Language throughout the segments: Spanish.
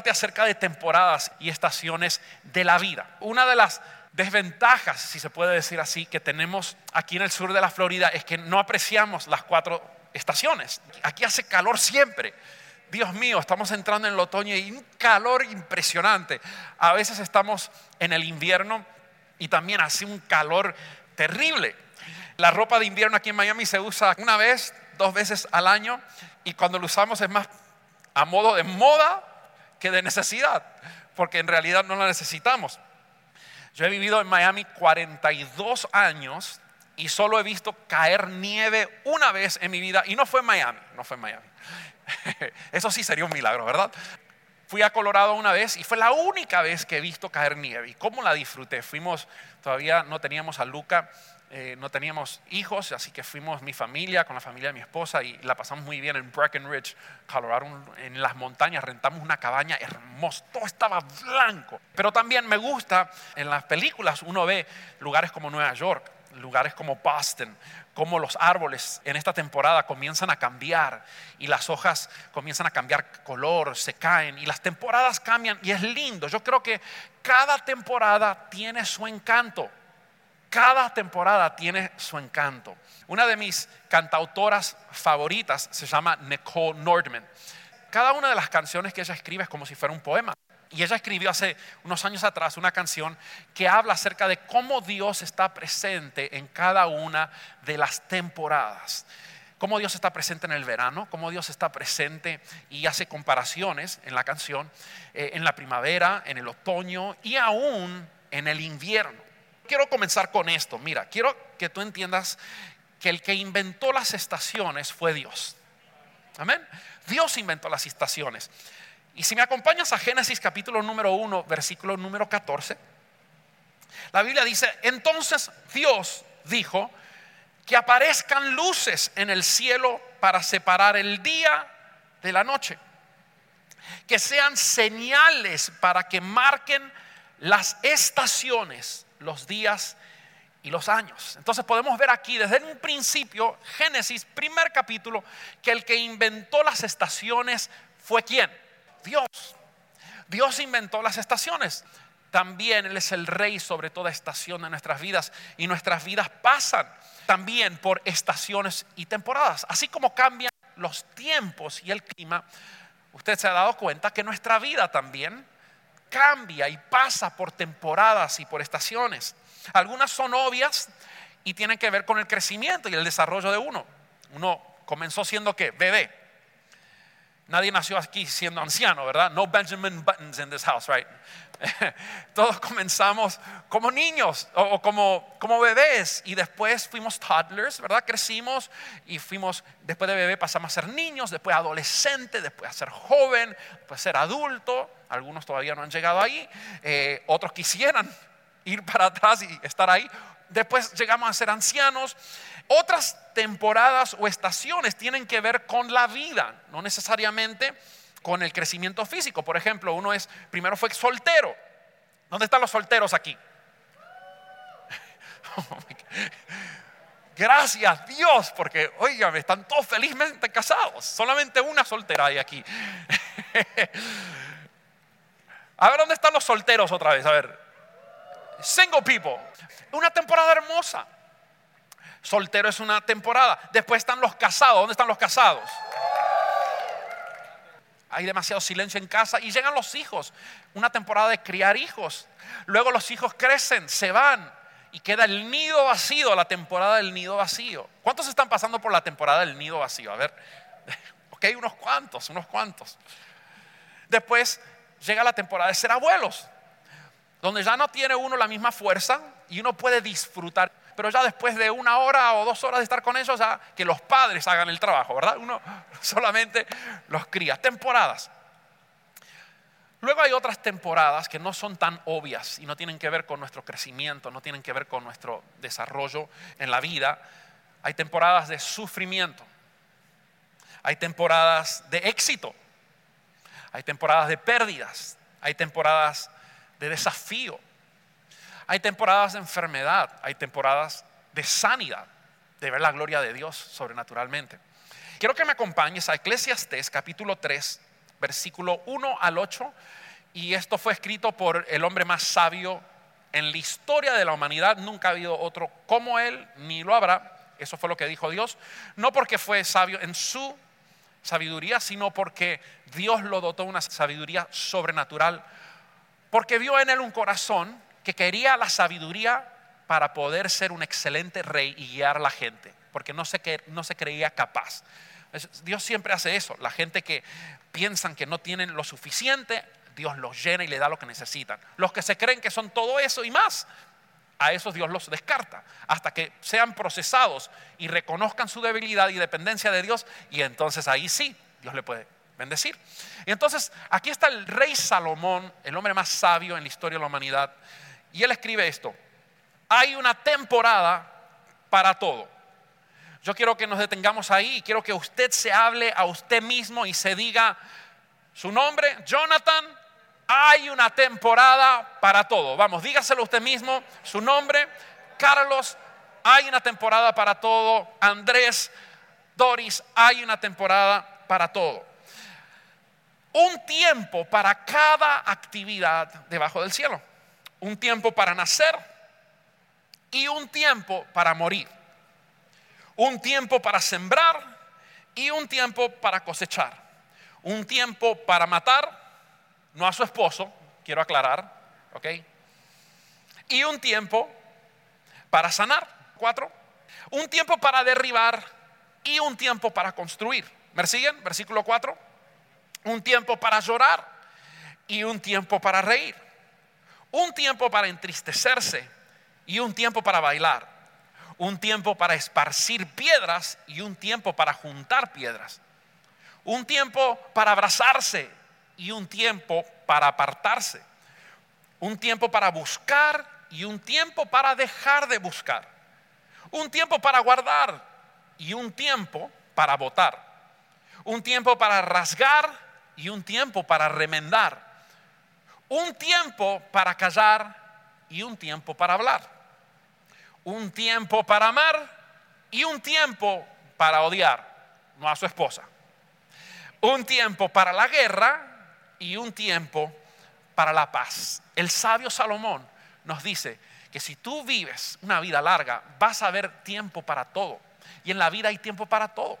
Hablarte acerca de temporadas y estaciones de la vida. Una de las desventajas, si se puede decir así, que tenemos aquí en el sur de la Florida es que no apreciamos las cuatro estaciones. Aquí hace calor siempre. Dios mío, estamos entrando en el otoño y un calor impresionante. A veces estamos en el invierno y también hace un calor terrible. La ropa de invierno aquí en Miami se usa una vez, dos veces al año y cuando lo usamos es más a modo de moda que de necesidad, porque en realidad no la necesitamos. Yo he vivido en Miami 42 años y solo he visto caer nieve una vez en mi vida y no fue en Miami, no fue en Miami. Eso sí sería un milagro, ¿verdad? Fui a Colorado una vez y fue la única vez que he visto caer nieve. ¿Y cómo la disfruté? Fuimos, todavía no teníamos a Luca, eh, no teníamos hijos, así que fuimos mi familia con la familia de mi esposa y la pasamos muy bien en Breckenridge, Colorado, en las montañas. Rentamos una cabaña hermosa, todo estaba blanco. Pero también me gusta, en las películas uno ve lugares como Nueva York, lugares como Boston, como los árboles en esta temporada comienzan a cambiar y las hojas comienzan a cambiar color, se caen y las temporadas cambian y es lindo. Yo creo que cada temporada tiene su encanto. Cada temporada tiene su encanto. Una de mis cantautoras favoritas se llama Nicole Nordman. Cada una de las canciones que ella escribe es como si fuera un poema. Y ella escribió hace unos años atrás una canción que habla acerca de cómo Dios está presente en cada una de las temporadas. Cómo Dios está presente en el verano, cómo Dios está presente y hace comparaciones en la canción, eh, en la primavera, en el otoño y aún en el invierno. Quiero comenzar con esto. Mira, quiero que tú entiendas que el que inventó las estaciones fue Dios. Amén. Dios inventó las estaciones. Y si me acompañas a Génesis capítulo número 1, versículo número 14, la Biblia dice, entonces Dios dijo que aparezcan luces en el cielo para separar el día de la noche, que sean señales para que marquen las estaciones, los días y los años. Entonces podemos ver aquí desde un principio, Génesis, primer capítulo, que el que inventó las estaciones fue quién? Dios. Dios inventó las estaciones. También Él es el rey sobre toda estación de nuestras vidas y nuestras vidas pasan también por estaciones y temporadas. Así como cambian los tiempos y el clima, usted se ha dado cuenta que nuestra vida también cambia y pasa por temporadas y por estaciones. Algunas son obvias y tienen que ver con el crecimiento y el desarrollo de uno. Uno comenzó siendo que bebé, Nadie nació aquí siendo anciano, ¿verdad? No Benjamin Buttons in this house, right? Todos comenzamos como niños o, como, como bebés y después fuimos toddlers, ¿verdad? Crecimos y fuimos, después de bebé pasamos a ser niños, después adolescente, después a ser joven, después a ser adulto. Algunos todavía no han llegado ahí, eh, otros quisieran ir para atrás y estar ahí. Después llegamos a ser ancianos otras temporadas o estaciones tienen que ver con la vida, no necesariamente con el crecimiento físico. Por ejemplo, uno es, primero fue soltero. ¿Dónde están los solteros aquí? Gracias Dios, porque, oigan, están todos felizmente casados. Solamente una soltera hay aquí. A ver, ¿dónde están los solteros otra vez? A ver. Single people. Una temporada hermosa. Soltero es una temporada. Después están los casados. ¿Dónde están los casados? Hay demasiado silencio en casa y llegan los hijos. Una temporada de criar hijos. Luego los hijos crecen, se van y queda el nido vacío, la temporada del nido vacío. ¿Cuántos están pasando por la temporada del nido vacío? A ver, ok, unos cuantos, unos cuantos. Después llega la temporada de ser abuelos, donde ya no tiene uno la misma fuerza y uno puede disfrutar pero ya después de una hora o dos horas de estar con ellos, ya que los padres hagan el trabajo, ¿verdad? Uno solamente los cría. Temporadas. Luego hay otras temporadas que no son tan obvias y no tienen que ver con nuestro crecimiento, no tienen que ver con nuestro desarrollo en la vida. Hay temporadas de sufrimiento, hay temporadas de éxito, hay temporadas de pérdidas, hay temporadas de desafío, hay temporadas de enfermedad, hay temporadas de sanidad, de ver la gloria de Dios sobrenaturalmente. Quiero que me acompañes a Eclesiastes capítulo 3, versículo 1 al 8, y esto fue escrito por el hombre más sabio en la historia de la humanidad. Nunca ha habido otro como él, ni lo habrá. Eso fue lo que dijo Dios. No porque fue sabio en su sabiduría, sino porque Dios lo dotó una sabiduría sobrenatural, porque vio en él un corazón que quería la sabiduría para poder ser un excelente rey y guiar a la gente, porque no se, no se creía capaz. Dios siempre hace eso. La gente que piensan que no tienen lo suficiente, Dios los llena y le da lo que necesitan. Los que se creen que son todo eso y más, a esos Dios los descarta hasta que sean procesados y reconozcan su debilidad y dependencia de Dios y entonces ahí sí Dios le puede bendecir. Y entonces aquí está el rey Salomón, el hombre más sabio en la historia de la humanidad, y él escribe esto, hay una temporada para todo. Yo quiero que nos detengamos ahí quiero que usted se hable a usted mismo y se diga su nombre, Jonathan, hay una temporada para todo. Vamos, dígaselo usted mismo, su nombre, Carlos, hay una temporada para todo. Andrés, Doris, hay una temporada para todo. Un tiempo para cada actividad debajo del cielo. Un tiempo para nacer y un tiempo para morir un tiempo para sembrar y un tiempo para cosechar. Un tiempo para matar, no a su esposo, quiero aclarar, ¿ok? Y un tiempo para sanar, cuatro. Un tiempo para derribar y un tiempo para construir. ¿Me siguen? Versículo cuatro. Un tiempo para llorar y un tiempo para reír. Un tiempo para entristecerse y un tiempo para bailar un tiempo para esparcir piedras y un tiempo para juntar piedras. Un tiempo para abrazarse y un tiempo para apartarse. Un tiempo para buscar y un tiempo para dejar de buscar. Un tiempo para guardar y un tiempo para votar. Un tiempo para rasgar y un tiempo para remendar. Un tiempo para callar y un tiempo para hablar un tiempo para amar y un tiempo para odiar, no a su esposa. Un tiempo para la guerra y un tiempo para la paz. El sabio Salomón nos dice que si tú vives una vida larga, vas a ver tiempo para todo. Y en la vida hay tiempo para todo.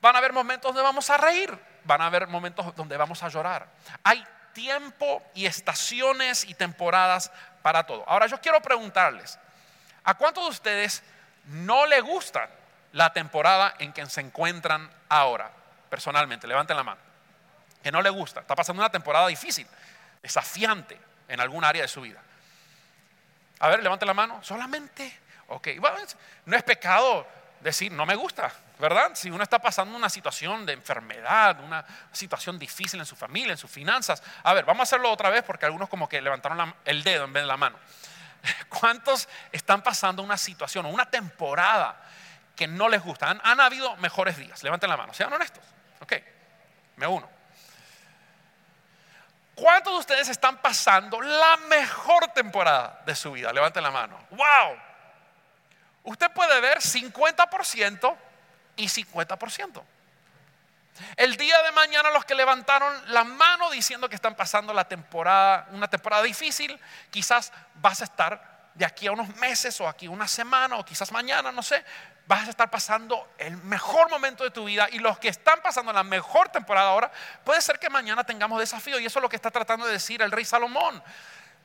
Van a haber momentos donde vamos a reír, van a haber momentos donde vamos a llorar. Hay tiempo y estaciones y temporadas para todo. Ahora yo quiero preguntarles, ¿A cuántos de ustedes no le gusta la temporada en que se encuentran ahora? Personalmente, levanten la mano. Que no le gusta. Está pasando una temporada difícil, desafiante en algún área de su vida. A ver, levanten la mano. Solamente. Ok. No es pecado decir no me gusta, ¿verdad? Si uno está pasando una situación de enfermedad, una situación difícil en su familia, en sus finanzas. A ver, vamos a hacerlo otra vez porque algunos como que levantaron el dedo en vez de la mano. ¿Cuántos están pasando una situación o una temporada que no les gusta? ¿Han, habido mejores días? Levanten la mano, sean honestos. Ok, me uno. ¿Cuántos de ustedes están pasando la mejor temporada de su vida? Levanten la mano. ¡Wow! Usted puede ver 50% y 50%. El día de mañana los que levantaron la mano diciendo que están pasando la temporada, una temporada difícil, quizás vas a estar de aquí a unos meses o aquí una semana o quizás mañana, no sé, vas a estar pasando el mejor momento de tu vida y los que están pasando la mejor temporada ahora, puede ser que mañana tengamos desafío y eso es lo que está tratando de decir el rey Salomón,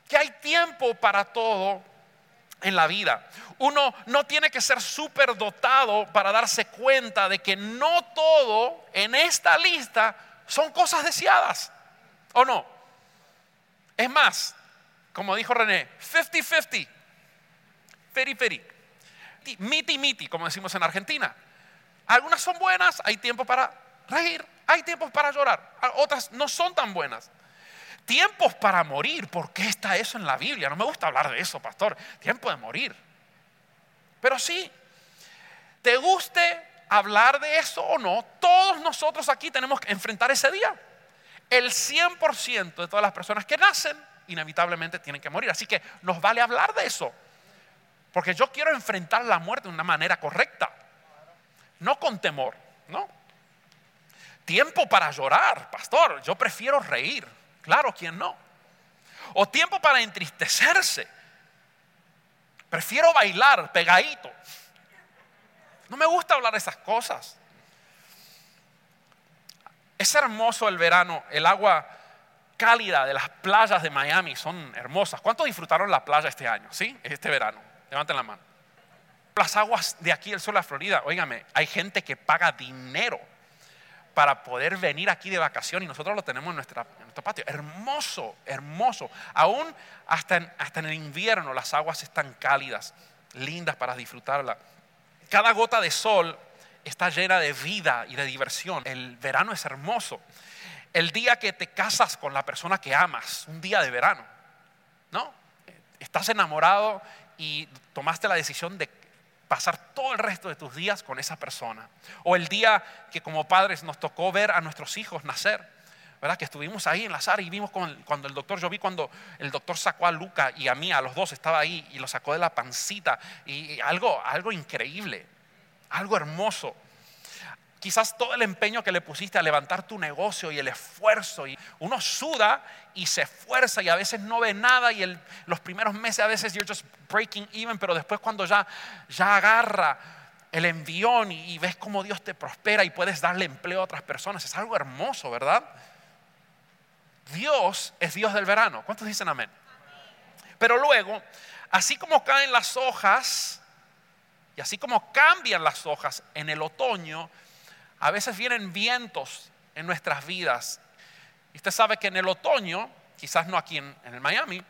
que hay tiempo para todo en la vida. Uno no tiene que ser súper dotado para darse cuenta de que no todo en esta lista son cosas deseadas. ¿O no? Es más, como dijo René, 50-50. Feri, feri. Miti, miti, como decimos en Argentina. Algunas son buenas, hay tiempo para reír, hay tiempo para llorar. Otras no son tan buenas. Tiempos para morir. ¿Por qué está eso en la Biblia? No me gusta hablar de eso, pastor. Tiempo de morir. Pero sí, te guste hablar de eso o no, todos nosotros aquí tenemos que enfrentar ese día. El 100% de todas las personas que nacen inevitablemente tienen que morir. Así que nos vale hablar de eso. Porque yo quiero enfrentar la muerte de una manera correcta. No con temor, ¿no? Tiempo para llorar, pastor. Yo prefiero reír. Claro, ¿quién no? O tiempo para entristecerse. Prefiero bailar pegadito. No me gusta hablar de esas cosas. Es hermoso el verano, el agua cálida de las playas de Miami son hermosas. ¿Cuántos disfrutaron la playa este año? ¿Sí? Este verano. Levanten la mano. Las aguas de aquí del sur de la Florida, óigame, hay gente que paga dinero para poder venir aquí de vacación y nosotros lo tenemos en, nuestro patio. Hermoso, hermoso. Aún hasta hasta en el invierno las aguas están cálidas, lindas para disfrutarla. Cada gota de sol está llena de vida y de diversión. El verano es hermoso. El día que te casas con la persona que amas, un día de verano, ¿no? Estás enamorado y tomaste la decisión de pasar todo el resto de tus días con esa persona. O el día que como padres nos tocó ver a nuestros hijos nacer, ¿verdad? Que estuvimos ahí en la sala y vimos cuando el doctor, yo vi cuando el doctor sacó a Luca y a mí, a los dos, estaba ahí y lo sacó de la pancita. Y algo, algo increíble, algo hermoso. Quizás todo el empeño que le pusiste a levantar tu negocio y el esfuerzo, y uno suda y se esfuerza y a veces no ve nada y los primeros meses a veces you're just breaking even, pero después cuando ya, ya agarra el envión y, y ves cómo Dios te prospera y puedes darle empleo a otras personas, es algo hermoso, ¿verdad? Dios es Dios del verano. ¿Cuántos dicen amén? Pero luego, así como caen las hojas y así como cambian las hojas en el otoño, a veces vienen vientos en nuestras vidas. Y usted sabe que en el otoño, quizás no aquí en, el Miami,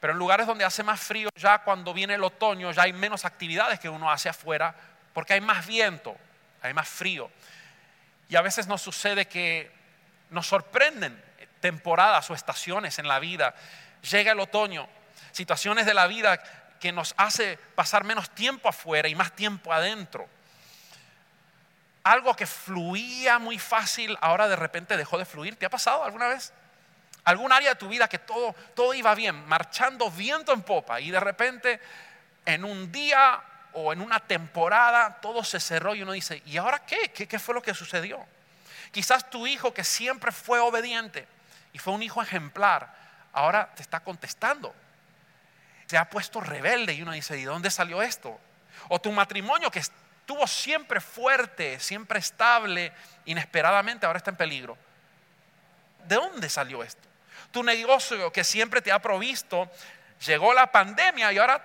pero en lugares donde hace más frío, ya cuando viene el otoño, ya hay menos actividades que uno hace afuera, porque hay más viento, hay más frío. Y a veces nos sucede que nos sorprenden temporadas o estaciones en la vida. Llega el otoño, situaciones de la vida que nos hace pasar menos tiempo afuera y más tiempo adentro algo que fluía muy fácil, ahora de repente dejó de fluir. ¿Te ha pasado alguna vez? ¿Algún área de tu vida que todo, todo iba bien, marchando viento en popa y de repente en un día o en una temporada todo se cerró y uno dice, ¿y ahora qué? ¿Qué, qué fue lo que sucedió? Quizás tu hijo que siempre fue obediente y fue un hijo ejemplar, ahora te está contestando. Se ha puesto rebelde y uno dice, ¿y dónde salió esto? O tu matrimonio que estuvo siempre fuerte, siempre estable, inesperadamente ahora está en peligro. ¿De dónde salió esto? Tu negocio que siempre te ha provisto, llegó la pandemia y ahora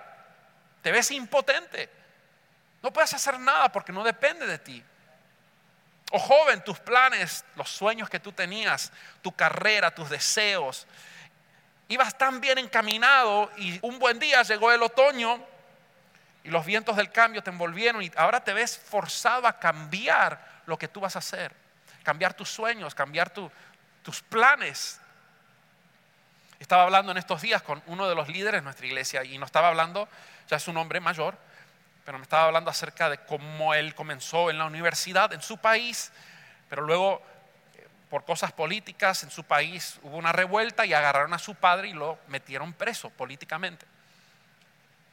te ves impotente. No puedes hacer nada porque no depende de ti. O joven, tus planes, los sueños que tú tenías, tu carrera, tus deseos, ibas tan bien encaminado y un buen día llegó el otoño y los vientos del cambio te envolvieron y ahora te ves forzado a cambiar lo que tú vas a hacer, cambiar tus sueños, cambiar tus planes. Estaba hablando en estos días con uno de los líderes de nuestra iglesia y no estaba hablando, ya es un hombre mayor, pero me estaba hablando acerca de cómo él comenzó en la universidad en su país, pero luego eh, por cosas políticas en su país hubo una revuelta y agarraron a su padre y lo metieron preso políticamente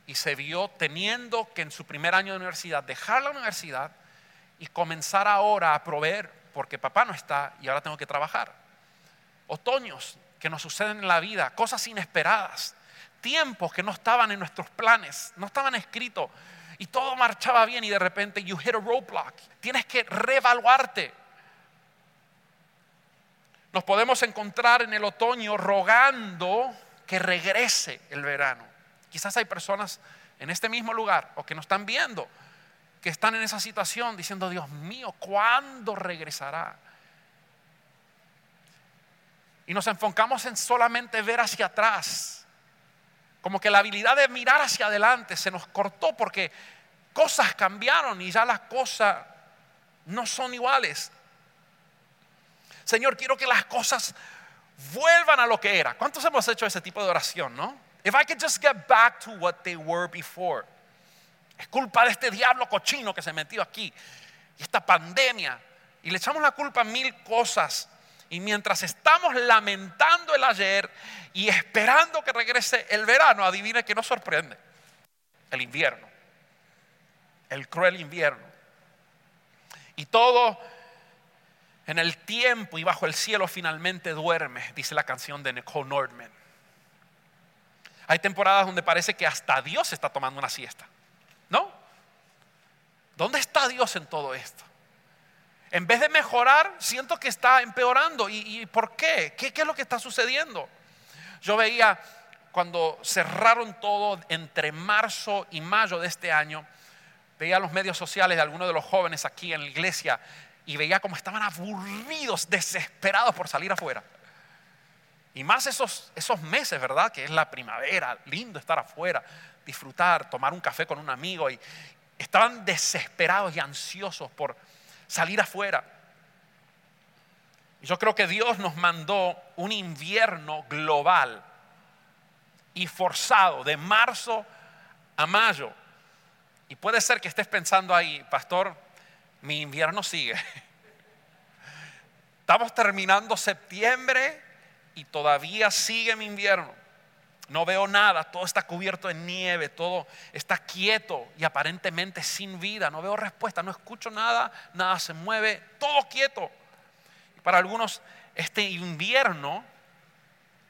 y se vio teniendo que en su primer año de universidad dejar la universidad y comenzar ahora a proveer porque papá no está y ahora tengo que trabajar. Otoños que nos suceden en la vida, cosas inesperadas, tiempos que no estaban en nuestros planes, no estaban escritos y todo marchaba bien y de repente you hit a roadblock. Tienes que reevaluarte. Nos podemos encontrar en el otoño rogando que regrese el verano. Quizás hay personas en este mismo lugar o que nos están viendo que están en esa situación diciendo, Dios mío, ¿cuándo regresará? Y nos enfocamos en solamente ver hacia atrás. Como que la habilidad de mirar hacia adelante se nos cortó porque cosas cambiaron y ya las cosas no son iguales. Señor, quiero que las cosas vuelvan a lo que era. ¿Cuántos hemos hecho ese tipo de oración, no? If I could just get back to what they were before. Es culpa de este diablo cochino que se metió aquí. Y esta pandemia. Y le echamos la culpa a mil cosas. Y mientras estamos lamentando el ayer y esperando que regrese el verano, adivine que nos sorprende. El invierno. El cruel invierno. Y todo en el tiempo y bajo el cielo finalmente duerme, dice la canción de Nicole Nordman. Hay temporadas donde parece que hasta Dios está tomando una siesta. ¿No? ¿Dónde está Dios en todo esto? En vez de mejorar, siento que está empeorando. ¿Y, por qué? qué? ¿Qué es lo que está sucediendo? Yo veía cuando cerraron todo entre marzo y mayo de este año, veía los medios sociales de algunos de los jóvenes aquí en la iglesia y veía cómo estaban aburridos, desesperados por salir afuera. Y más esos, esos meses, ¿verdad? Que es la primavera, lindo estar afuera, disfrutar, tomar un café con un amigo. Y estaban desesperados y ansiosos por salir afuera. Y yo creo que Dios nos mandó un invierno global y forzado de marzo a mayo. Y puede ser que estés pensando ahí, pastor, mi invierno sigue. Estamos terminando septiembre y todavía sigue mi invierno. No veo nada, todo está cubierto de nieve, todo está quieto y aparentemente sin vida. No veo respuesta, no escucho nada, nada se mueve, todo quieto. Y para algunos este invierno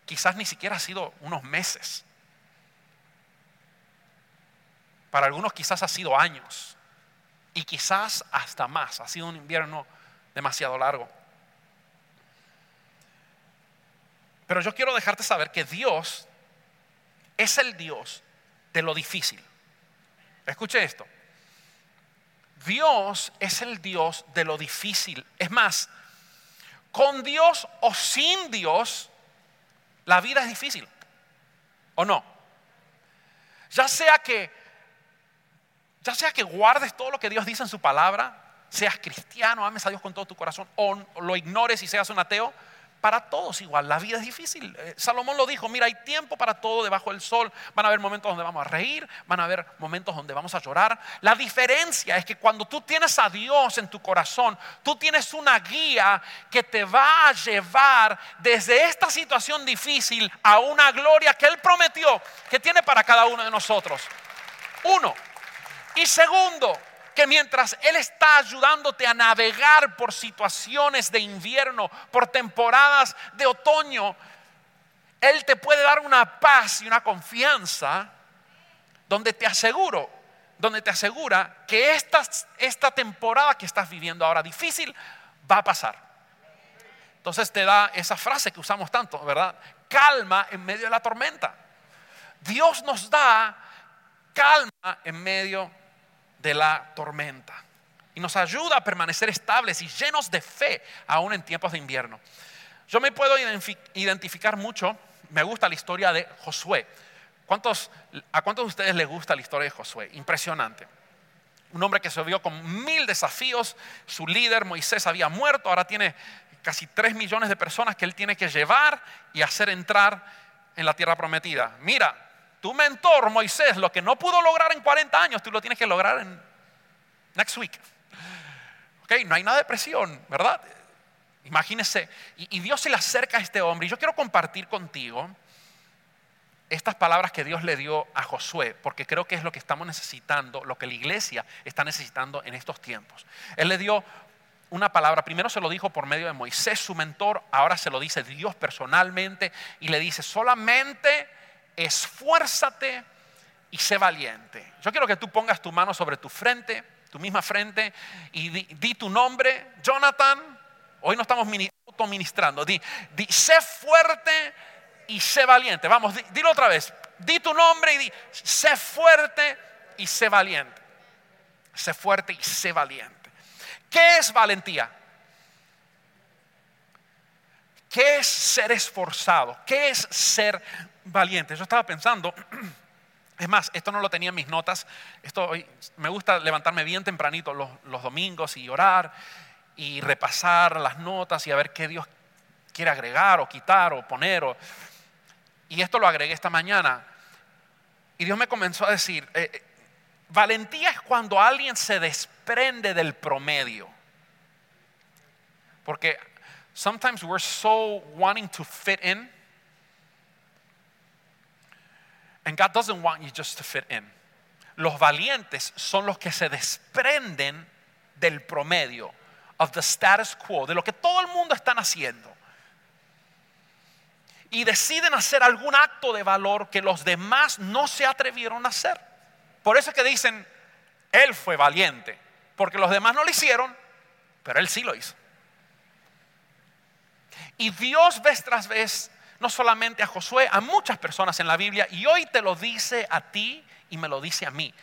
quizás ni siquiera ha sido unos meses. Para algunos quizás ha sido años y quizás hasta más. Ha sido un invierno demasiado largo. Pero yo quiero dejarte saber que Dios es el Dios de lo difícil. Escuche esto. Dios es el Dios de lo difícil. Es más, con Dios o sin Dios, la vida es difícil. ¿O no? Ya sea que ya sea que guardes todo lo que Dios dice en su palabra, seas cristiano, ames a Dios con todo tu corazón, o lo ignores y seas un ateo, para todos igual, la vida es difícil. Eh, Salomón lo dijo, mira, hay tiempo para todo debajo del sol, van a haber momentos donde vamos a reír, van a haber momentos donde vamos a llorar. La diferencia es que cuando tú tienes a Dios en tu corazón, tú tienes una guía que te va a llevar desde esta situación difícil a una gloria que Él prometió que tiene para cada uno de nosotros. Uno, y segundo, que mientras Él está ayudándote a navegar por situaciones de invierno, por temporadas de otoño, Él te puede dar una paz y una confianza donde te aseguro, donde te asegura que esta, esta temporada que estás viviendo ahora difícil va a pasar. Entonces te da esa frase que usamos tanto, ¿verdad? Calma en medio de la tormenta. Dios nos da calma en medio de de la tormenta. Y nos ayuda a permanecer estables y llenos de fe aún en tiempos de invierno. Yo me puedo identificar mucho, me gusta la historia de Josué. ¿Cuántos, ¿A cuántos de ustedes les gusta la historia de Josué? Impresionante. Un hombre que se vio con mil desafíos, su líder Moisés había muerto, ahora tiene casi tres millones de personas que él tiene que llevar y hacer entrar en la tierra prometida. Mira, tu mentor Moisés, lo que no pudo lograr en 40 años, tú lo tienes que lograr en next week. Ok, no hay nada de presión, ¿verdad? Imagínese, y, Dios se le acerca a este hombre. Y yo quiero compartir contigo estas palabras que Dios le dio a Josué, porque creo que es lo que estamos necesitando, lo que la iglesia está necesitando en estos tiempos. Él le dio una palabra, primero se lo dijo por medio de Moisés, su mentor, ahora se lo dice Dios personalmente y le dice, solamente esfuérzate y sé valiente. Yo quiero que tú pongas tu mano sobre tu frente, tu misma frente, y di, tu nombre, Jonathan. Hoy no estamos autoministrando. Di, di, sé fuerte y sé valiente. Vamos, dilo otra vez. Di tu nombre y di, sé fuerte y sé valiente. Sé fuerte y sé valiente. ¿Qué es valentía? ¿Qué es ser esforzado? ¿Qué es ser valiente? Yo estaba pensando, es más, esto no lo tenía en mis notas, esto me gusta levantarme bien tempranito los, domingos y orar y repasar las notas y a ver qué Dios quiere agregar o quitar o poner. Y esto lo agregué esta mañana. Y Dios me comenzó a decir, eh, eh, valentía es cuando alguien se desprende del promedio. Porque sometimes we're so wanting to fit in. And God doesn't want you just to fit in. Los valientes son los que se desprenden del promedio, of the status quo, de lo que todo el mundo está haciendo. Y deciden hacer algún acto de valor que los demás no se atrevieron a hacer. Por eso es que dicen, él fue valiente, porque los demás no lo hicieron, pero él sí lo hizo. Y Dios vez tras vez, no solamente a Josué, a muchas personas en la Biblia, y hoy te lo dice a ti y me lo dice a mí.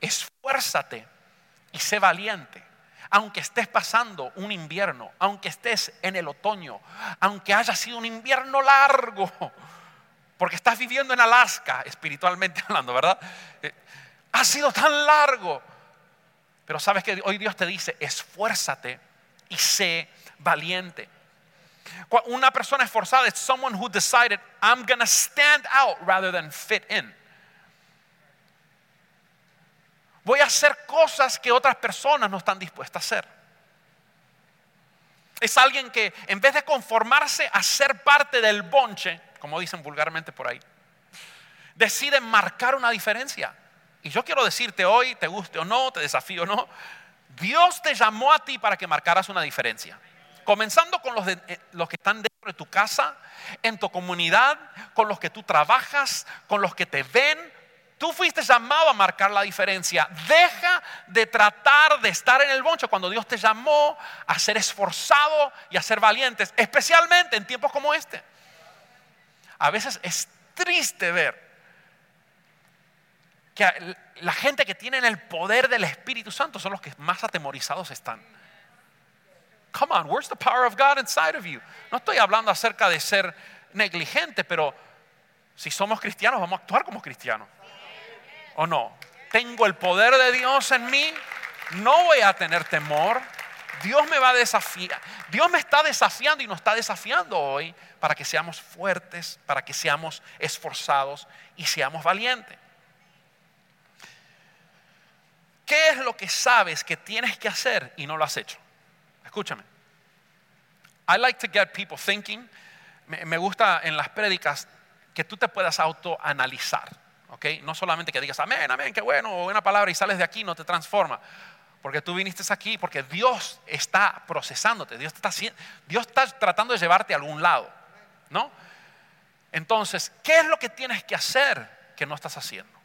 Esfuérzate y sé valiente. Aunque estés pasando un invierno, aunque estés en el otoño, aunque haya sido un invierno largo, porque estás viviendo en Alaska, espiritualmente hablando, ¿verdad? Eh, ha sido tan largo. Pero sabes que hoy Dios te dice, esfuérzate y sé valiente. Una persona esforzada es someone who decided, I'm going to stand out rather than fit in. Voy a hacer cosas que otras personas no están dispuestas a hacer. Es alguien que en vez de conformarse a ser parte del bonche, como dicen vulgarmente por ahí, decide marcar una diferencia. Y yo quiero decirte hoy, te guste o no, te desafío o no, Dios te llamó a ti para que marcaras una diferencia. Comenzando con los, eh, los que están dentro de tu casa, en tu comunidad, con los que tú trabajas, con los que te ven. Tú fuiste llamado a marcar la diferencia. Deja de tratar de estar en el boncho cuando Dios te llamó a ser esforzado y a ser valientes, especialmente en tiempos como este. A veces es triste ver que la gente que tiene el poder del Espíritu Santo son los que más atemorizados están. Come on, where's the power of God inside of you? No estoy hablando acerca de ser negligente, pero si somos cristianos, vamos a actuar como cristianos. ¿O no? Tengo el poder de Dios en mí, no voy a tener temor. Dios me va a desafiar. Dios me está desafiando y nos está desafiando hoy para que seamos fuertes, para que seamos esforzados y seamos valientes. ¿Qué es lo que sabes que tienes que hacer y no lo has hecho? Escúchame. I like to get people thinking. Me, gusta en las prédicas que tú te puedas autoanalizar. ¿ok? No solamente que digas amén, amén, qué bueno, buena palabra y sales de aquí, no te transforma. Porque tú viniste aquí, porque Dios está procesándote, Dios está, Dios está tratando de llevarte a algún lado. ¿No? Entonces, ¿qué es lo que tienes que hacer que no estás haciendo?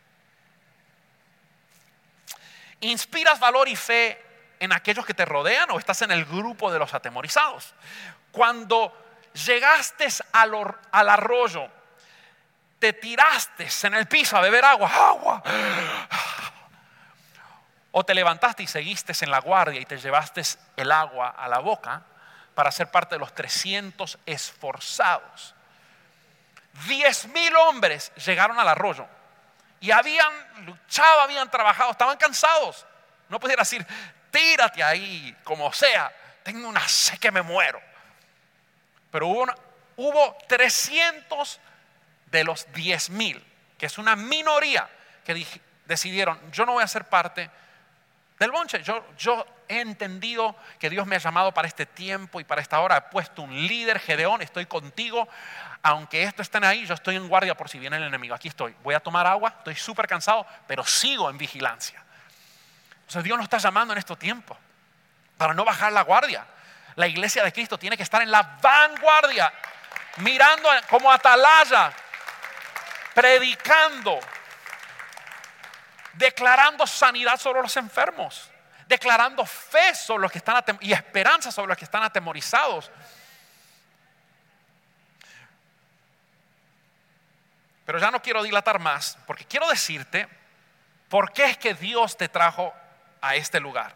¿Inspiras valor y fe en aquellos que te rodean o estás en el grupo de los atemorizados? Cuando llegaste al, arroyo, te tiraste en el piso a beber agua, agua. O te levantaste y seguiste en la guardia y te llevaste el agua a la boca para ser parte de los 300 esforzados. Diez mil hombres llegaron al arroyo y habían luchado, habían trabajado, estaban cansados. No pudiera decir, tírate ahí, como sea, tengo una sé que me muero. Pero hubo, hubo 300 de los 10 mil, que es una minoría, que decidieron, yo no voy a ser parte del bonche. Yo, yo he entendido que Dios me ha llamado para este tiempo y para esta hora. He puesto un líder, Gedeón, estoy contigo. Aunque esto estén ahí, yo estoy en guardia por si viene el enemigo. Aquí estoy. Voy a tomar agua, estoy súper cansado, pero sigo en vigilancia. Dios nos está llamando en estos tiempos para no bajar la guardia. La iglesia de Cristo tiene que estar en la vanguardia, mirando como atalaya, predicando, declarando sanidad sobre los enfermos, declarando fe sobre los que están y esperanza sobre los que están atemorizados. Pero ya no quiero dilatar más, porque quiero decirte por qué es que Dios te trajo a este lugar.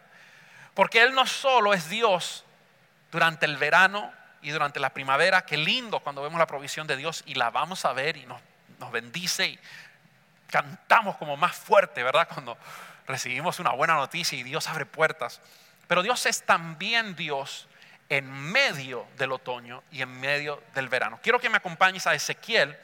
Porque Él no solo es Dios durante el verano y durante la primavera, qué lindo cuando vemos la provisión de Dios y la vamos a ver y nos, nos bendice y cantamos como más fuerte, ¿verdad? Cuando recibimos una buena noticia y Dios abre puertas. Pero Dios es también Dios en medio del otoño y en medio del verano. Quiero que me acompañes a Ezequiel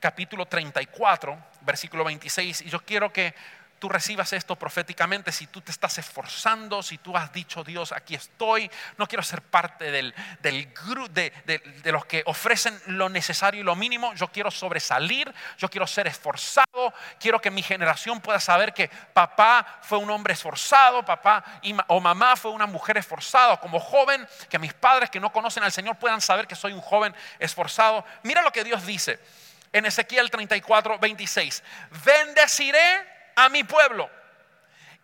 capítulo 34, versículo 26, y yo quiero que tú recibas esto proféticamente, si tú te estás esforzando, si tú has dicho, Dios, aquí estoy, no quiero ser parte del, de, de, los que ofrecen lo necesario y lo mínimo, yo quiero sobresalir, yo quiero ser esforzado, quiero que mi generación pueda saber que papá fue un hombre esforzado, papá o mamá fue una mujer esforzada, como joven, que mis padres que no conocen al Señor puedan saber que soy un joven esforzado. Mira lo que Dios dice en Ezequiel 34, 26, bendeciré a mi pueblo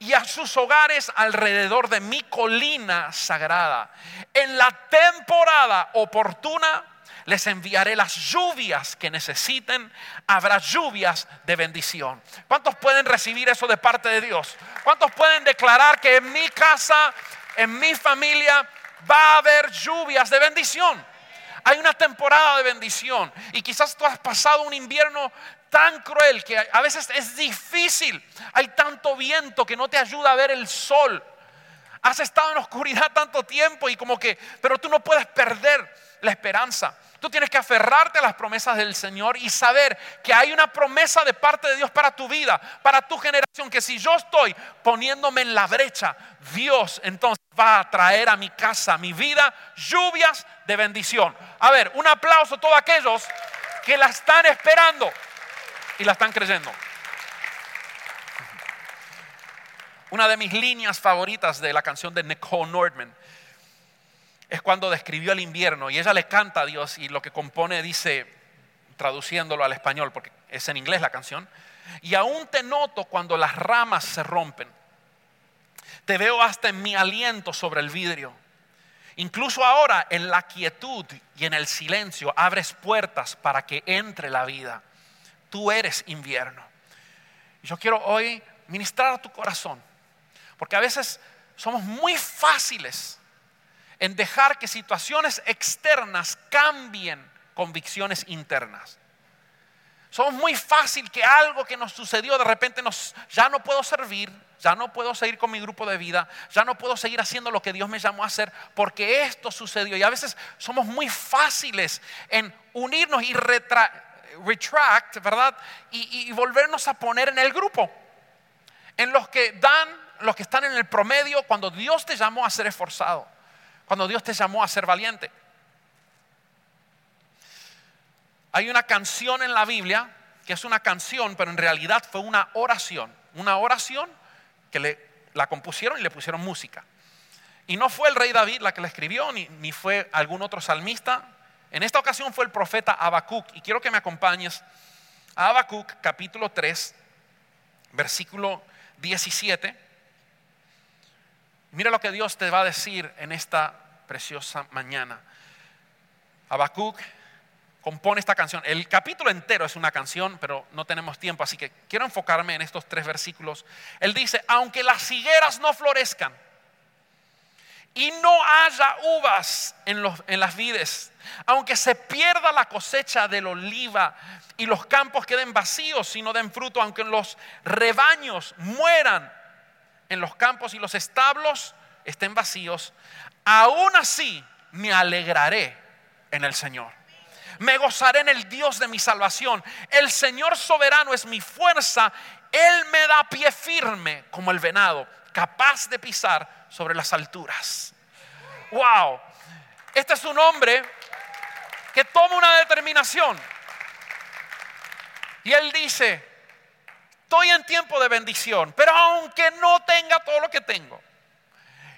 y a sus hogares alrededor de mi colina sagrada. En la temporada oportuna les enviaré las lluvias que necesiten. Habrá lluvias de bendición. ¿Cuántos pueden recibir eso de parte de Dios? ¿Cuántos pueden declarar que en mi casa, en mi familia, va a haber lluvias de bendición? Hay una temporada de bendición y quizás tú has pasado un invierno tan cruel que a veces es difícil. Hay tanto viento que no te ayuda a ver el sol. Has estado en oscuridad tanto tiempo y como que, pero tú no puedes perder la esperanza. Tú tienes que aferrarte a las promesas del Señor y saber que hay una promesa de parte de Dios para tu vida, para tu generación, que si yo estoy poniéndome en la brecha, Dios entonces va a traer a mi casa, a mi vida, lluvias de bendición. A ver, un aplauso a todos aquellos que la están esperando y la están creyendo. Una de mis líneas favoritas de la canción de Nicole Nordman es cuando describió el invierno y ella le canta a Dios y lo que compone dice, traduciéndolo al español, porque es en inglés la canción, y aún te noto cuando las ramas se rompen. Te veo hasta en mi aliento sobre el vidrio. Incluso ahora en la quietud y en el silencio abres puertas para que entre la vida tú eres invierno. Yo quiero hoy ministrar a tu corazón, porque a veces somos muy fáciles en dejar que situaciones externas cambien convicciones internas. Somos muy fácil que algo que nos sucedió de repente nos ya no puedo servir, ya no puedo seguir con mi grupo de vida, ya no puedo seguir haciendo lo que Dios me llamó a hacer porque esto sucedió. Y a veces somos muy fáciles en unirnos y retra retract, ¿verdad? Y, volvernos a poner en el grupo. En los que dan, los que están en el promedio, cuando Dios te llamó a ser esforzado, cuando Dios te llamó a ser valiente. Hay una canción en la Biblia que es una canción, pero en realidad fue una oración. Una oración que le, la compusieron y le pusieron música. Y no fue el rey David la que la escribió, ni, ni fue algún otro salmista, en esta ocasión fue el profeta Habacuc y quiero que me acompañes a Habacuc capítulo 3, versículo 17. Mira lo que Dios te va a decir en esta preciosa mañana. Habacuc compone esta canción. El capítulo entero es una canción, pero no tenemos tiempo, así que quiero enfocarme en estos tres versículos. Él dice, aunque las higueras no florezcan y no haya uvas en, los, en las vides, aunque se pierda la cosecha del oliva y los campos queden vacíos y no den fruto, aunque los rebaños mueran en los campos y los establos estén vacíos, aún así me alegraré en el Señor. Me gozaré en el Dios de mi salvación. El Señor soberano es mi fuerza. Él me da pie firme como el venado, capaz de pisar sobre las alturas. Wow. Este es un hombre que toma una determinación. Y él dice, estoy en tiempo de bendición, pero aunque no tenga todo lo que tengo,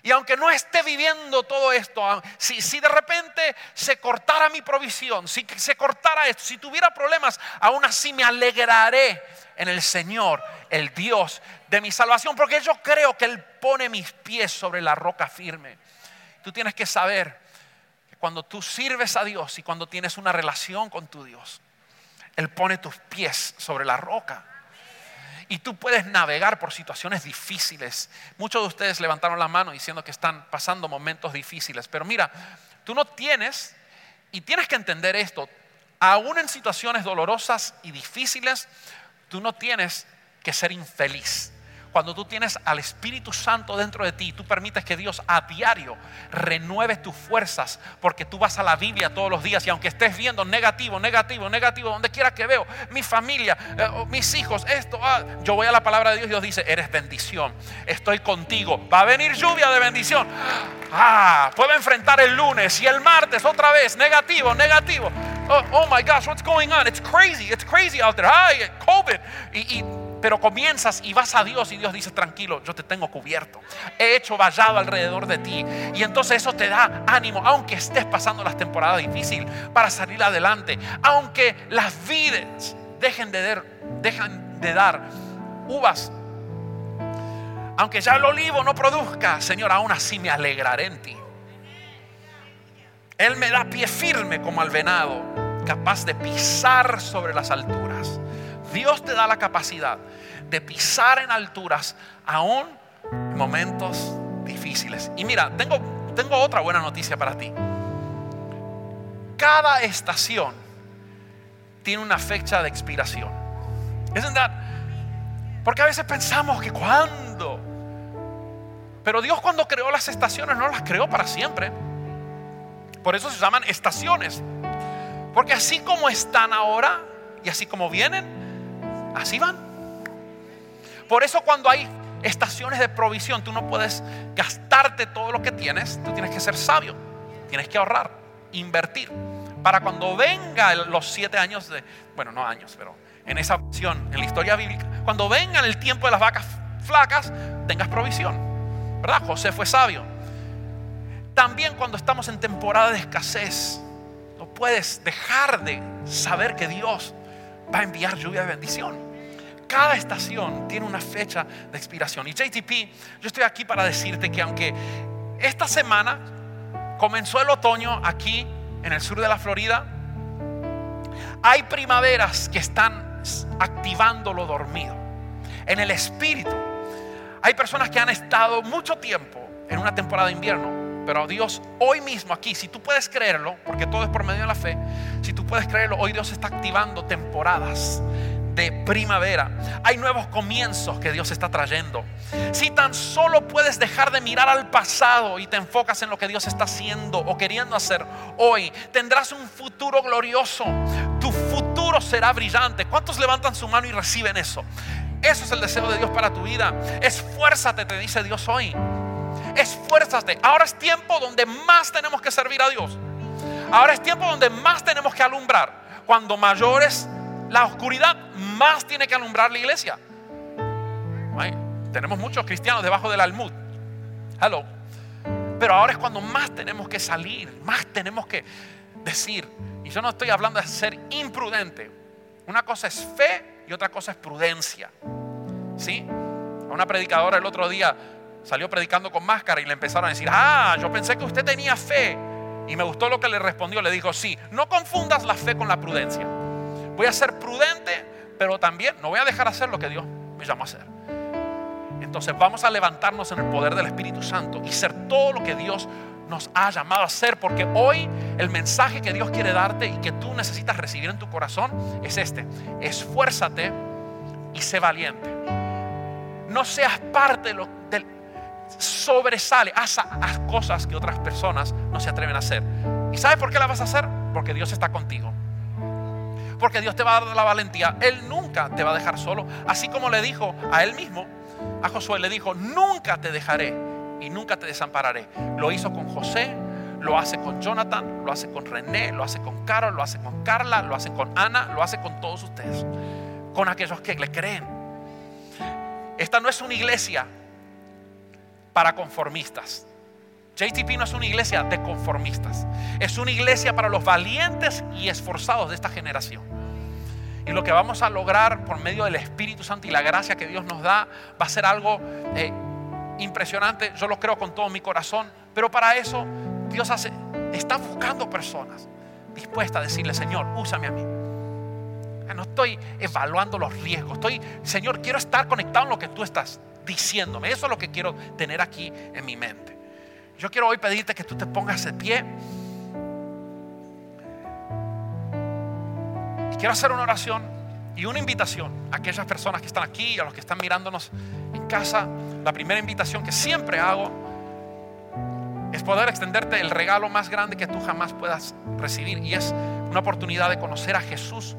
y aunque no esté viviendo todo esto, si, si, de repente se cortara mi provisión, si se cortara esto, si tuviera problemas, aún así me alegraré en el Señor, el Dios de mi salvación, porque yo creo que Él pone mis pies sobre la roca firme. Tú tienes que saber cuando tú sirves a Dios y cuando tienes una relación con tu Dios, Él pone tus pies sobre la roca. Y tú puedes navegar por situaciones difíciles. Muchos de ustedes levantaron la mano diciendo que están pasando momentos difíciles. Pero mira, tú no tienes, y tienes que entender esto, aún en situaciones dolorosas y difíciles, tú no tienes que ser infeliz. Cuando tú tienes al Espíritu Santo dentro de ti, tú permites que Dios a diario renueve tus fuerzas, porque tú vas a la Biblia todos los días y aunque estés viendo negativo, negativo, negativo, donde quiera que veo, mi familia, eh, mis hijos, esto, ah, yo voy a la palabra de Dios y Dios dice, eres bendición, estoy contigo, va a venir lluvia de bendición. Ah, puedo enfrentar el lunes y el martes otra vez, negativo, negativo. Oh, oh my gosh, what's going on? It's crazy, it's crazy out there. Ay, COVID. y pero comienzas y vas a Dios y Dios dice, tranquilo, yo te tengo cubierto. He hecho vallado alrededor de ti. Y entonces eso te da ánimo, aunque estés pasando las temporadas difíciles, para salir adelante. Aunque las vides dejen de, dejen de dar uvas. Aunque ya el olivo no produzca, Señor, aún así me alegraré en ti. Él me da pie firme como al venado, capaz de pisar sobre las alturas. Dios te da la capacidad de pisar en alturas aún en momentos difíciles. Y mira, tengo, tengo otra buena noticia para ti. Cada estación tiene una fecha de expiración. ¿Es verdad? Porque a veces pensamos que cuando. Pero Dios cuando creó las estaciones no las creó para siempre. Por eso se llaman estaciones. Porque así como están ahora y así como vienen, Así van. Por eso cuando hay estaciones de provisión, tú no puedes gastarte todo lo que tienes, tú tienes que ser sabio, tienes que ahorrar, invertir, para cuando venga los siete años de, bueno, no años, pero en esa opción, en la historia bíblica, cuando venga el tiempo de las vacas flacas, tengas provisión, ¿verdad? José fue sabio. También cuando estamos en temporada de escasez, no puedes dejar de saber que Dios va a enviar lluvia de bendición. Cada estación tiene una fecha de expiración. Y JTP, yo estoy aquí para decirte que aunque esta semana comenzó el otoño aquí en el sur de la Florida, hay primaveras que están activando lo dormido. En el espíritu, hay personas que han estado mucho tiempo en una temporada de invierno, pero Dios hoy mismo aquí, si tú puedes creerlo, porque todo es por medio de la fe, si tú puedes creerlo, hoy Dios está activando temporadas de primavera. Hay nuevos comienzos que Dios está trayendo. Si tan solo puedes dejar de mirar al pasado y te enfocas en lo que Dios está haciendo o queriendo hacer hoy, tendrás un futuro glorioso. Tu futuro será brillante. ¿Cuántos levantan su mano y reciben eso? Eso es el deseo de Dios para tu vida. Esfuérzate, te dice Dios hoy. Esfuérzate. Ahora es tiempo donde más tenemos que servir a Dios. Ahora es tiempo donde más tenemos que alumbrar. Cuando mayores la oscuridad, más tiene que alumbrar la iglesia. tenemos muchos cristianos debajo del almud. Hello. Pero ahora es cuando más tenemos que salir, más tenemos que decir. Y yo no estoy hablando de ser imprudente. Una cosa es fe y otra cosa es prudencia. ¿Sí? A una predicadora el otro día salió predicando con máscara y le empezaron a decir, ah, yo pensé que usted tenía fe. Y me gustó lo que le respondió. Le dijo, sí, no confundas la fe con la prudencia. Voy a ser prudente, pero también no voy a dejar hacer lo que Dios me llama a hacer. Entonces vamos a levantarnos en el poder del Espíritu Santo y ser todo lo que Dios nos ha llamado a ser, porque hoy el mensaje que Dios quiere darte y que tú necesitas recibir en tu corazón es este. Esfuérzate y sé valiente. No seas parte de lo, del sobresale, haz, haz cosas que otras personas no se atreven a hacer. ¿Y sabes por qué la vas a hacer? Porque Dios está contigo porque Dios te va a dar la valentía. Él nunca te va a dejar solo. Así como le dijo a él mismo, a Josué le dijo, nunca te dejaré y nunca te desampararé. Lo hizo con José, lo hace con Jonathan, lo hace con René, lo hace con Carol, lo hace con Carla, lo hace con Ana, lo hace con todos ustedes, con aquellos que le creen. Esta no es una iglesia para conformistas. JTP no es una iglesia de conformistas. Es una iglesia para los valientes y esforzados de esta generación. Y lo que vamos a lograr por medio del Espíritu Santo y la gracia que Dios nos da va a ser algo eh, impresionante. Yo lo creo con todo mi corazón. Pero para eso Dios está buscando personas dispuestas a decirle, Señor, úsame a mí. No estoy evaluando los riesgos. Estoy, Señor, quiero estar conectado en lo que tú estás diciéndome. Eso es lo que quiero tener aquí en mi mente. Yo quiero hoy pedirte que tú te pongas de pie. Quiero hacer una oración Y una invitación a aquellas personas que están aquí y a los que están mirándonos en casa, la primera invitación que siempre hago es poder extenderte el regalo más grande que tú jamás puedas recibir y es una oportunidad de conocer a Jesús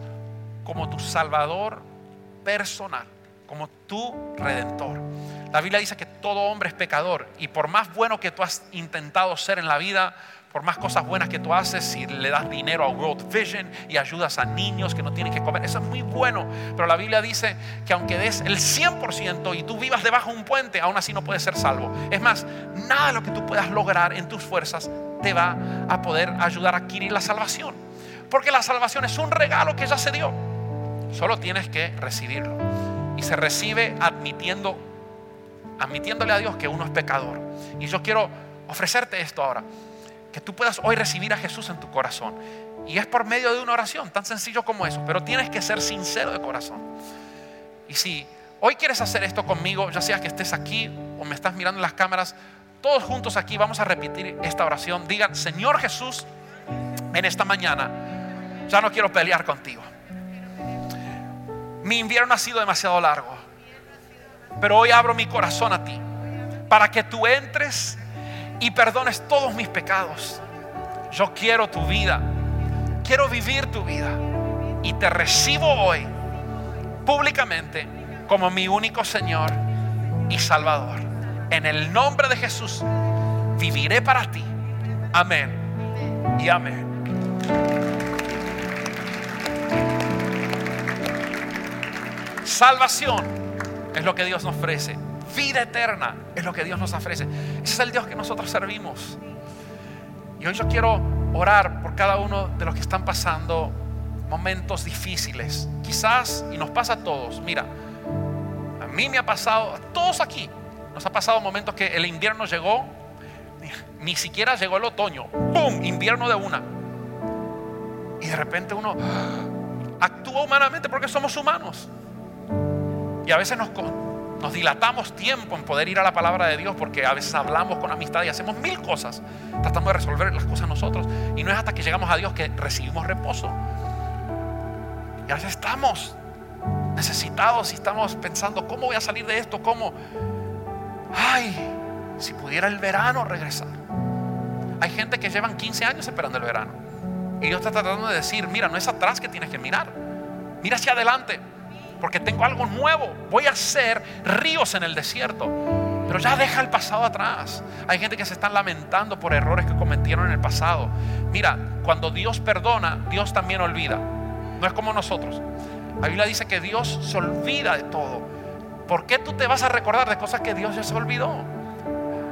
como tu Salvador personal, como tu Redentor. La Biblia dice que todo hombre es pecador y por más bueno que tú has intentado ser en la vida, por más cosas buenas que tú haces, si le das dinero a World Vision y ayudas a niños que no tienen que comer, eso es muy bueno. Pero la Biblia dice que aunque des el 100% y tú vivas debajo de un puente, aún así no puedes ser salvo. Es más, nada de lo que tú puedas lograr en tus fuerzas te va a poder ayudar a adquirir la salvación. Porque la salvación es un regalo que ya se dio. Solo tienes que recibirlo. Y se recibe admitiendo, admitiéndole a Dios que uno es pecador. Y yo quiero ofrecerte esto ahora que tú puedas hoy recibir a Jesús en tu corazón. Y es por medio de una oración, tan sencillo como eso, pero tienes que ser sincero de corazón. Y si hoy quieres hacer esto conmigo, ya sea que estés aquí o me estás mirando en las cámaras, todos juntos aquí vamos a repetir esta oración. Digan, Señor Jesús, en esta mañana ya no quiero pelear contigo. Mi invierno ha sido demasiado largo, pero hoy abro mi corazón a ti para que tú entres y perdones todos mis pecados. Yo quiero tu vida. Quiero vivir tu vida. Y te recibo hoy públicamente como mi único Señor y Salvador. En el nombre de Jesús viviré para ti. Amén y amén. Salvación es lo que Dios nos ofrece vida eterna es lo que Dios nos ofrece. Ese es el Dios que nosotros servimos. Y hoy yo quiero orar por cada uno de los que están pasando momentos difíciles. Quizás, y nos pasa a todos, mira, a mí me ha pasado, a todos aquí, nos ha pasado momentos que el invierno llegó, ni siquiera llegó el otoño, ¡pum! Invierno de una. Y de repente uno actúa humanamente porque somos humanos. Y a veces nos, dilatamos tiempo en poder ir a la palabra de Dios porque a veces hablamos con amistad y hacemos mil cosas tratando de resolver las cosas nosotros. Y no es hasta que llegamos a Dios que recibimos reposo. Y a veces estamos necesitados y estamos pensando, ¿cómo voy a salir de esto? ¿Cómo? Ay, si pudiera el verano regresar. Hay gente que llevan 15 años esperando el verano. Y Dios está tratando de decir, mira, no es atrás que tienes que mirar. Mira hacia adelante porque tengo algo nuevo. Voy a hacer ríos en el desierto. Pero ya deja el pasado atrás. Hay gente que se está lamentando por errores que cometieron en el pasado. Mira, cuando Dios perdona, Dios también olvida. No es como nosotros. La Biblia dice que Dios se olvida de todo. ¿Por qué tú te vas a recordar de cosas que Dios ya se olvidó?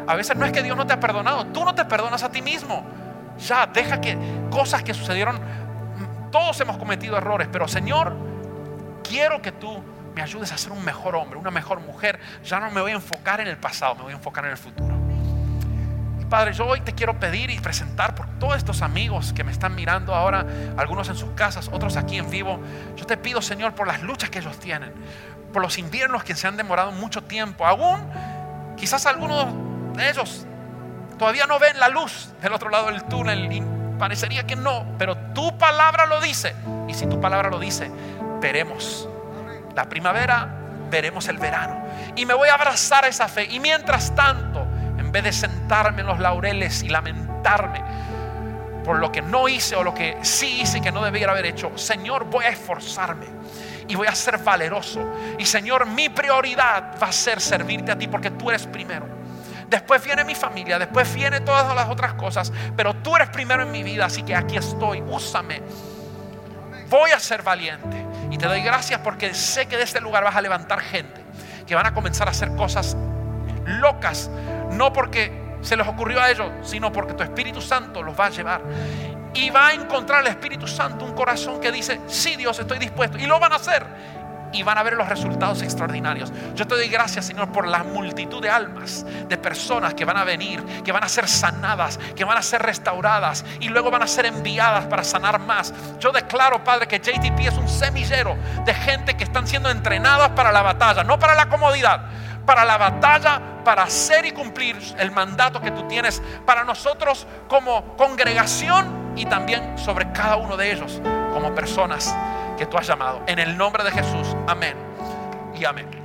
A veces no es que Dios no te ha perdonado, tú no te perdonas a ti mismo. Ya, deja que cosas que sucedieron, todos hemos cometido errores, pero Señor, quiero que tú me ayudes a ser un mejor hombre, una mejor mujer. Ya no me voy a enfocar en el pasado, me voy a enfocar en el futuro. Padre, yo hoy te quiero pedir y presentar por todos estos amigos que me están mirando ahora, algunos en sus casas, otros aquí en vivo. Yo te pido, Señor, por las luchas que ellos tienen, por los inviernos que se han demorado mucho tiempo. Aún, quizás algunos de ellos todavía no ven la luz del otro lado del túnel y parecería que no, pero tu palabra lo dice. Y si tu palabra lo dice, veremos la primavera, veremos el verano. Y me voy a abrazar a esa fe. Y mientras tanto, en vez de sentarme en los laureles y lamentarme por lo que no hice o lo que sí hice que no debiera haber hecho, Señor, voy a esforzarme y voy a ser valeroso. Y Señor, mi prioridad va a ser servirte a ti porque tú eres primero. Después viene mi familia, después viene todas las otras cosas, pero tú eres primero en mi vida, así que aquí estoy, úsame. Voy a ser valiente. Y te doy gracias porque sé que de este lugar vas a levantar gente que van a comenzar a hacer cosas locas, no porque se les ocurrió a ellos, sino porque tu Espíritu Santo los va a llevar. Y va a encontrar el Espíritu Santo un corazón que dice, sí Dios, estoy dispuesto. Y lo van a hacer y van a ver los resultados extraordinarios. Yo te doy gracias, Señor, por la multitud de almas, de personas que van a venir, que van a ser sanadas, que van a ser restauradas y luego van a ser enviadas para sanar más. Yo declaro, Padre, que JTP es un semillero de gente que están siendo entrenadas para la batalla, no para la comodidad, para la batalla, para hacer y cumplir el mandato que tú tienes para nosotros como congregación y también sobre cada uno de ellos como personas que tú has llamado. En el nombre de Jesús. Amén y amén.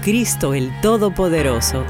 Cristo el Todopoderoso